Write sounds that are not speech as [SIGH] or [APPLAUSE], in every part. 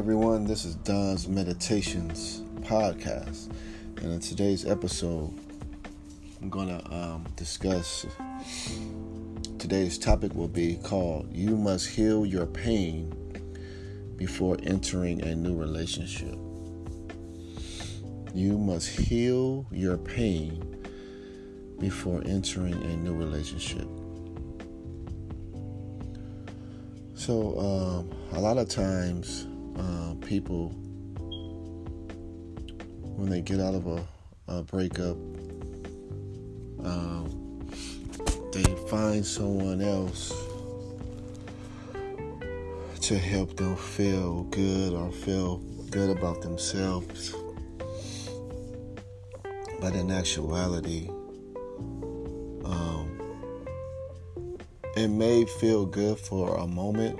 everyone. This is Don's Meditations podcast, and in today's episode, I'm gonna um, discuss. Today's topic will be called "You Must Heal Your Pain Before Entering a New Relationship." You must heal your pain before entering a new relationship. So, um, a lot of times, uh, people, when they get out of a, a breakup, um, they find someone else to help them feel good or feel good about themselves. But in actuality, um, it may feel good for a moment,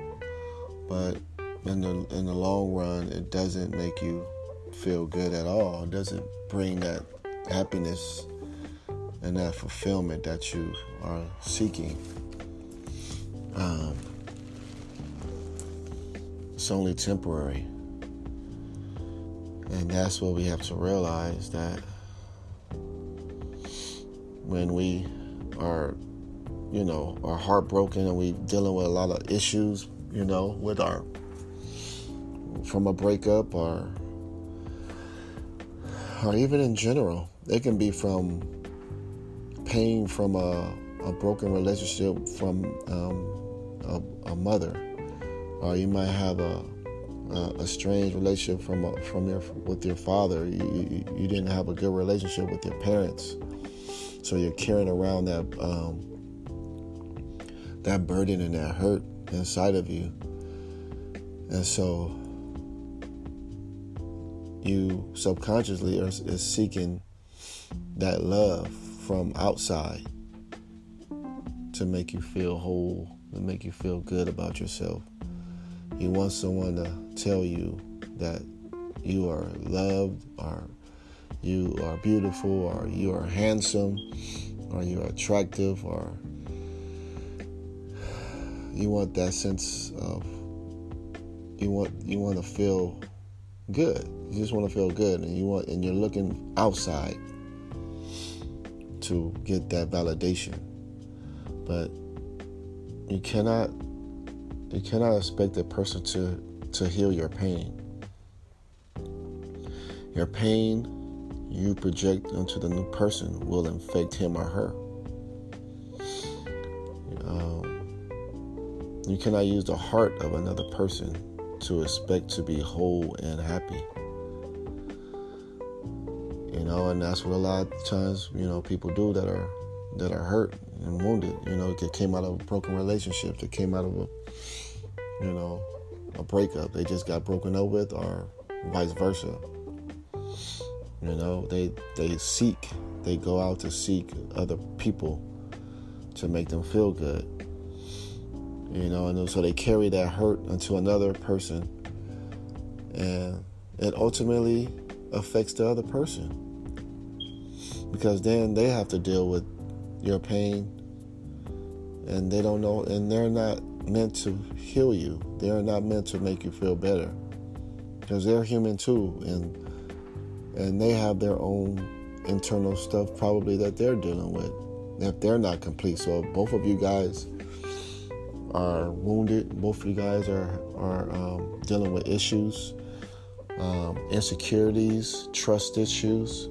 but in the in the long run, it doesn't make you feel good at all. It doesn't bring that happiness and that fulfillment that you are seeking. Um, it's only temporary, and that's what we have to realize that when we are, you know, are heartbroken and we dealing with a lot of issues, you know, with our from a breakup or or even in general. It can be from pain from a, a broken relationship from um, a, a, mother, or you might have a, a, a strange relationship from a, from your with your father. You, you, you, didn't have a good relationship with your parents, so you're carrying around that um, that burden and that hurt inside of you, and so you subconsciously are is seeking that love from outside to make you feel whole, to make you feel good about yourself. You want someone to tell you that you are loved, or you are beautiful, or you are handsome, or you are attractive, or you want that sense of you want you want to feel good. You just want to feel good, and you want, and you're looking outside to get that validation. But you cannot, you cannot expect a person to to heal your pain. Your pain you project onto the new person will infect him or her. Um, you cannot use the heart of another person to expect to be whole and happy. You know, and that's what a lot of times, you know, people do that are that are hurt and wounded. You know, that came out of a broken relationship, that came out of a, you know, a breakup. They just got broken up with, or vice versa. You know, they they seek, they go out to seek other people to make them feel good you know, and so they carry that hurt onto another person, and it ultimately affects the other person because then they have to deal with your pain, and they don't know, and they're not meant to heal you. They're not meant to make you feel better because they're human too, and and they have their own internal stuff probably that they're dealing with if they're not complete. So both of you guys are wounded. Both of you guys are are um, dealing with issues, um, insecurities, trust issues.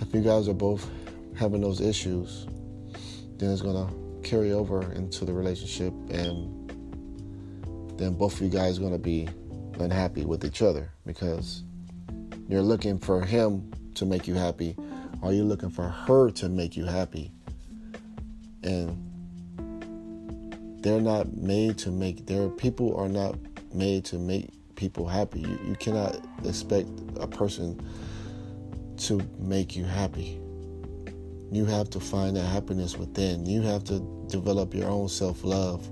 If you guys are both having those issues, then it's gonna carry over into the relationship, and then both of you guys are gonna be unhappy with each other because you're looking for him to make you happy, or you're looking for her to make you happy, and they're not made to make their people are not made to make people happy. You, you cannot expect a person to make you happy. You have to find that happiness within. You have to develop your own self love.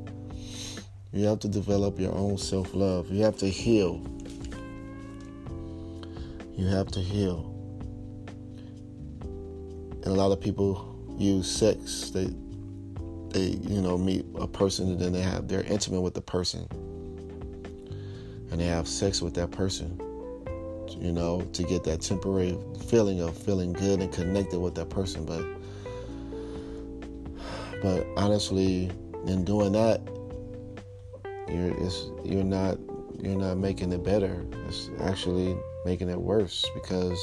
You have to develop your own self love. You have to heal. You have to heal. And a lot of people use sex. They they you know meet a person and then they have they're intimate with the person and they have sex with that person, you know, to get that temporary feeling of feeling good and connected with that person. But, but honestly, in doing that, you're you're not you're not making it better. It's actually making it worse because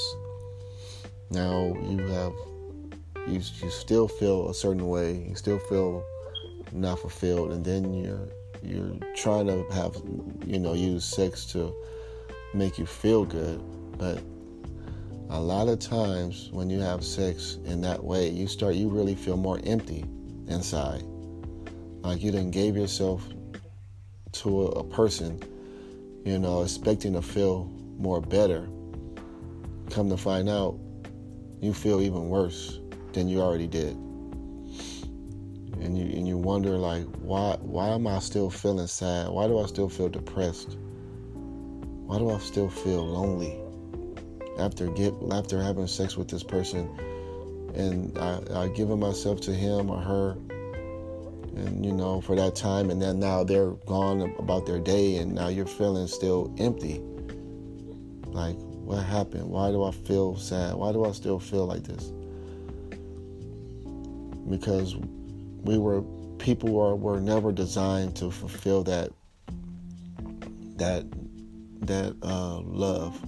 now you have you you still feel a certain way. You still feel not fulfilled, and then you're you're trying to have you know use sex to make you feel good, but a lot of times when you have sex in that way, you start you really feel more empty inside. Like you didn't gave yourself to a, a person, you know, expecting to feel more better. Come to find out, you feel even worse than you already did. And you and you wonder like why why am I still feeling sad? Why do I still feel depressed? Why do I still feel lonely after get after having sex with this person and I, I given myself to him or her and you know for that time and then now they're gone about their day and now you're feeling still empty like what happened why do i feel sad why do i still feel like this because we were people were, were never designed to fulfill that that that uh, love.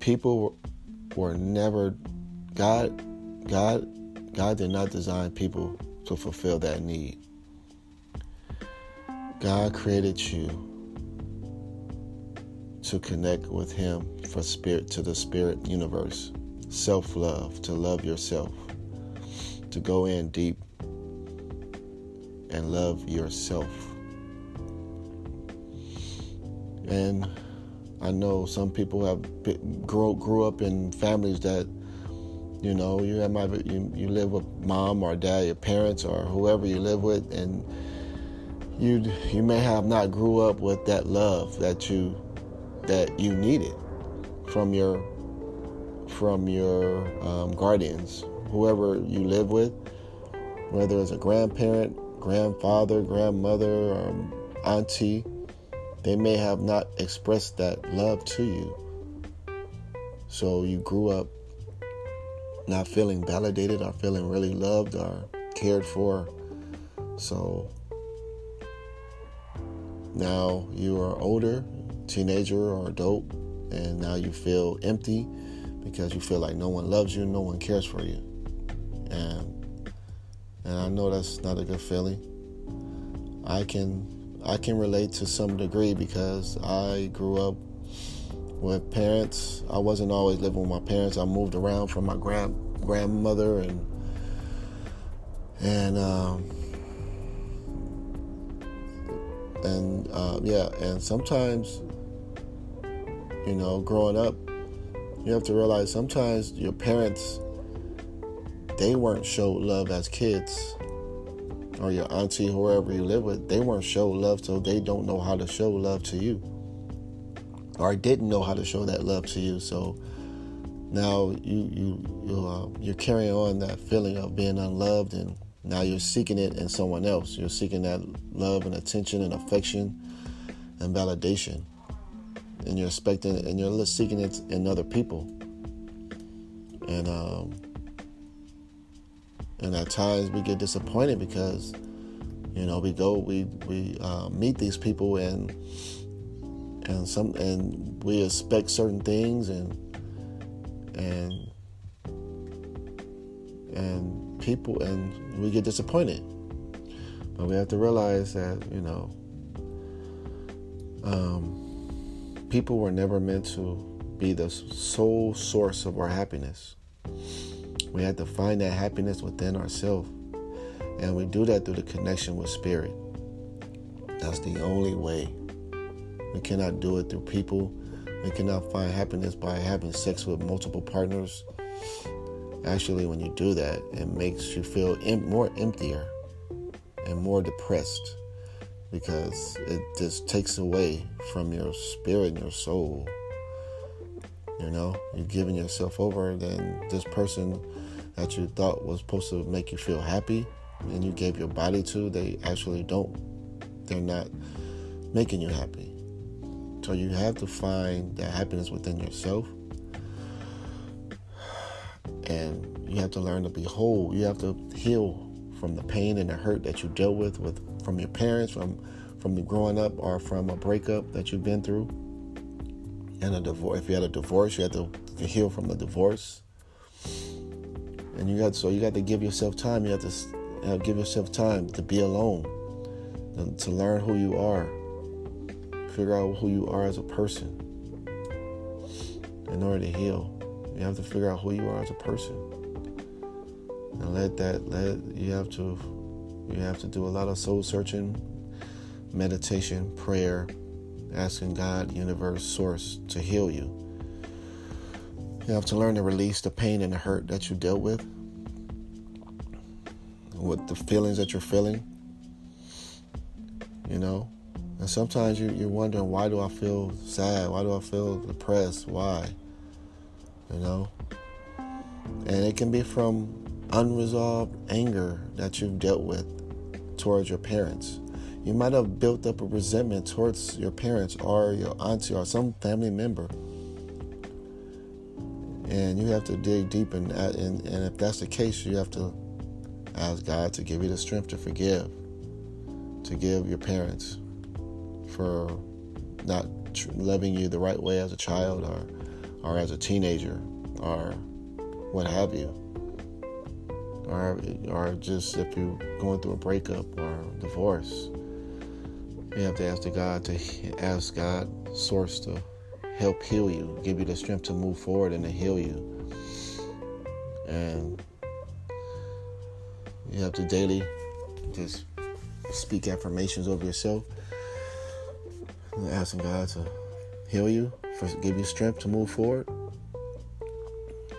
People were never god god god did not design people to fulfill that need. God created you to connect with Him for spirit to the spirit universe, self love, to love yourself, to go in deep and love yourself. And I know some people have grew, grew up in families that you know, you have my you, you live with mom or dad, your parents or whoever you live with, and you you may have not grew up with that love that you that you needed from your from your um, guardians, whoever you live with, whether it's a grandparent, grandfather, grandmother, or auntie, they may have not expressed that love to you. So you grew up not feeling validated or feeling really loved or cared for. So now you are older, teenager or adult, and now you feel empty because you feel like no one loves you, no one cares for you. And and I know that's not a good feeling. I can I can relate to some degree because I grew up with parents. I wasn't always living with my parents. I moved around from my grand grandmother and and um, and uh, yeah, and sometimes you know, growing up, you have to realize sometimes your parents they weren't showed love as kids or your auntie whoever you live with they weren't showed love so they don't know how to show love to you or didn't know how to show that love to you. So now you you you uh, you're carrying on that feeling of being unloved, and now you're seeking it in someone else. You're seeking that love and attention and affection and validation, and you're expecting and you're seeking it in other people. And um, and at times we get disappointed because you know we go we we uh, meet these people and and some and we expect certain things and and and people and we get disappointed. But we have to realize that you know um, people were never meant to be the sole source of our happiness we have to find that happiness within ourselves and we do that through the connection with spirit that's the only way we cannot do it through people. We cannot find happiness by having sex with multiple partners. Actually, when you do that, it makes you feel em- more emptier and more depressed because it just takes away from your spirit and your soul. You know, you're giving yourself over, then this person that you thought was supposed to make you feel happy and you gave your body to, they actually don't. They're not making you happy. So you have to find that happiness within yourself. And you have to learn to be whole. You have to heal from the pain and the hurt that you dealt with, with from your parents, from from the growing up or from a breakup that you've been through. And a divorce if you had a divorce, you have to, to heal from the divorce. And you got so you got to give yourself time. You have to know, give yourself time to be alone, to learn who you are, figure out who you are as a person. In order to heal, you have to figure out who you are as a person, and let that let you have to you have to do a lot of soul searching, meditation, prayer, asking God, universe, source to heal you. You have to learn to release the pain and the hurt that you dealt with with the feelings that you're feeling. You know? And sometimes you, you're wondering, why do I feel sad? Why do I feel depressed? Why? You know? And it can be from unresolved anger that you've dealt with towards your parents. You might have built up a resentment towards your parents or your auntie or some family member. And you have to dig deep that. And, and if that's the case, you have to Ask God to give you the strength to forgive, to give your parents for not loving you the right way as a child or, or as a teenager or what have you. Or, or just if you're going through a breakup or divorce, you have to ask the God to ask God source to help heal you, give you the strength to move forward and to heal you. And you have to daily just speak affirmations over yourself. And asking God to heal you, give you strength to move forward.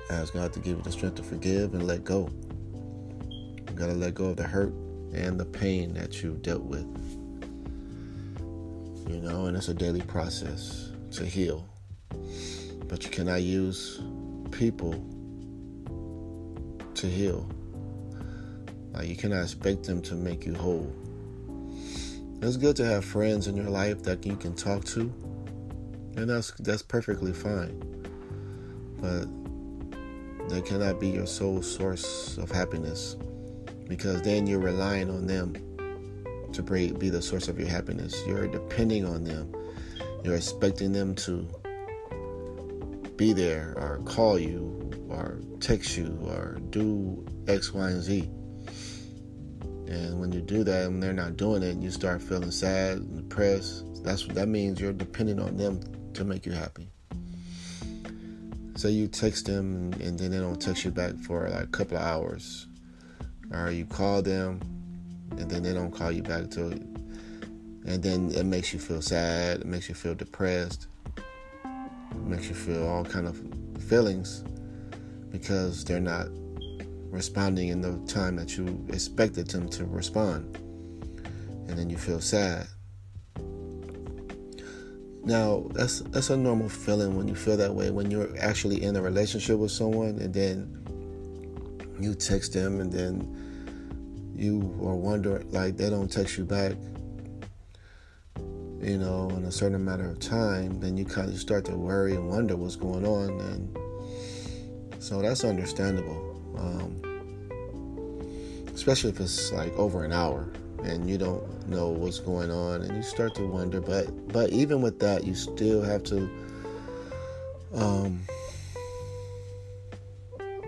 Ask God to give you the strength to forgive and let go. You gotta let go of the hurt and the pain that you dealt with. You know, and it's a daily process to heal. But you cannot use people to heal. Like you cannot expect them to make you whole. It's good to have friends in your life that you can talk to, and that's that's perfectly fine. But they cannot be your sole source of happiness, because then you're relying on them to be the source of your happiness. You're depending on them. You're expecting them to be there or call you or text you or do X, Y, and Z. And when you do that and they're not doing it, you start feeling sad and depressed. That's that means you're dependent on them to make you happy. Say you text them and then they don't text you back for like a couple of hours, or you call them and then they don't call you back it, and then it makes you feel sad. It makes you feel depressed. It makes you feel all kind of feelings because they're not responding in the time that you expected them to respond. And then you feel sad. Now, that's that's a normal feeling when you feel that way when you're actually in a relationship with someone and then you text them and then you are wondering like they don't text you back you know in a certain matter of time then you kind of start to worry and wonder what's going on and so that's understandable um, especially if it's like over an hour and you don't know what's going on and you start to wonder but but even with that you still have to um,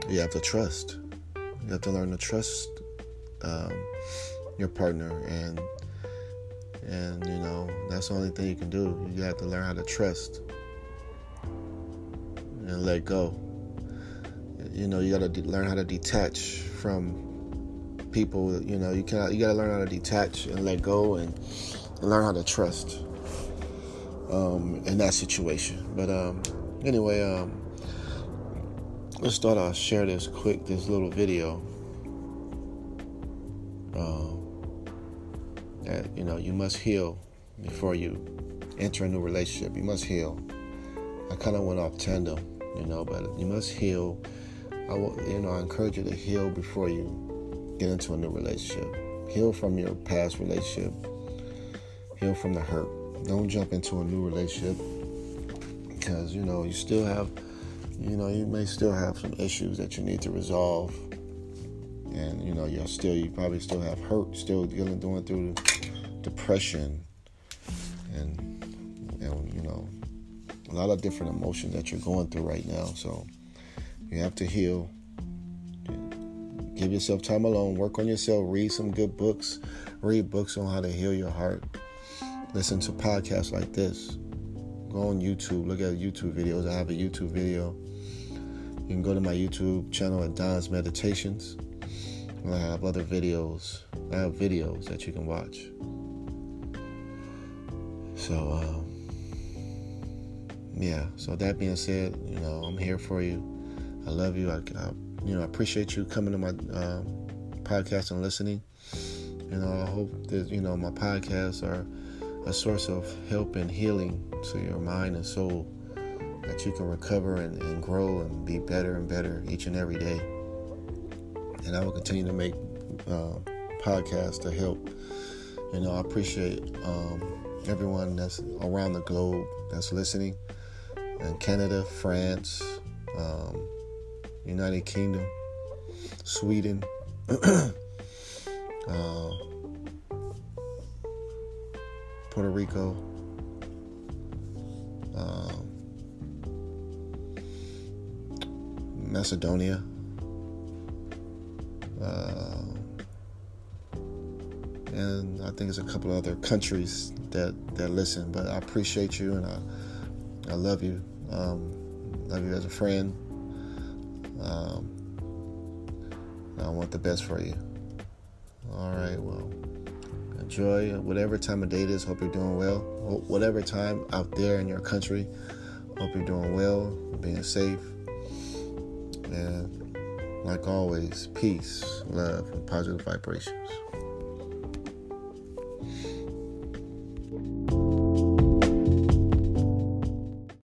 you have to trust. You have to learn to trust um, your partner and and you know that's the only thing you can do. You have to learn how to trust and let go. You know you got to de- learn how to detach from people. You know you can you got to learn how to detach and let go and, and learn how to trust um, in that situation. But um, anyway um, let's start i'll share this quick this little video that you know you must heal before you enter a new relationship you must heal i kind of went off tandem you know but you must heal I will, you know, I encourage you to heal before you get into a new relationship. Heal from your past relationship. Heal from the hurt. don't jump into a new relationship because you know you still have you know you may still have some issues that you need to resolve and you know you're still you probably still have hurt still dealing going through depression and and you know a lot of different emotions that you're going through right now. So you have to heal. Give yourself time alone. Work on yourself. Read some good books. Read books on how to heal your heart. Listen to podcasts like this. Go on youtube. Look at youtube videos. I have a youtube video. You can go to my youtube channel at don's meditations. I have other videos. I have videos that you can watch. So, um, yeah. So that being said, you know, I'm here for you. I love you. I, I you know, I appreciate you coming to my uh, podcast and listening. You know, I hope that you know my podcasts are a source of help and healing to your mind and soul, that you can recover and, and grow and be better and better each and every day and I will continue to make uh, podcasts to help. You know, I appreciate um, everyone that's around the globe that's listening. In Canada, France, um, United Kingdom, Sweden, [CLEARS THROAT] uh, Puerto Rico. Um, Macedonia, uh, and I think there's a couple of other countries that that listen. But I appreciate you and I I love you. Um, love you as a friend. Um, I want the best for you. All right, well, enjoy whatever time of day it is. Hope you're doing well. Whatever time out there in your country, hope you're doing well, being safe, and like always, peace, love, and positive vibrations.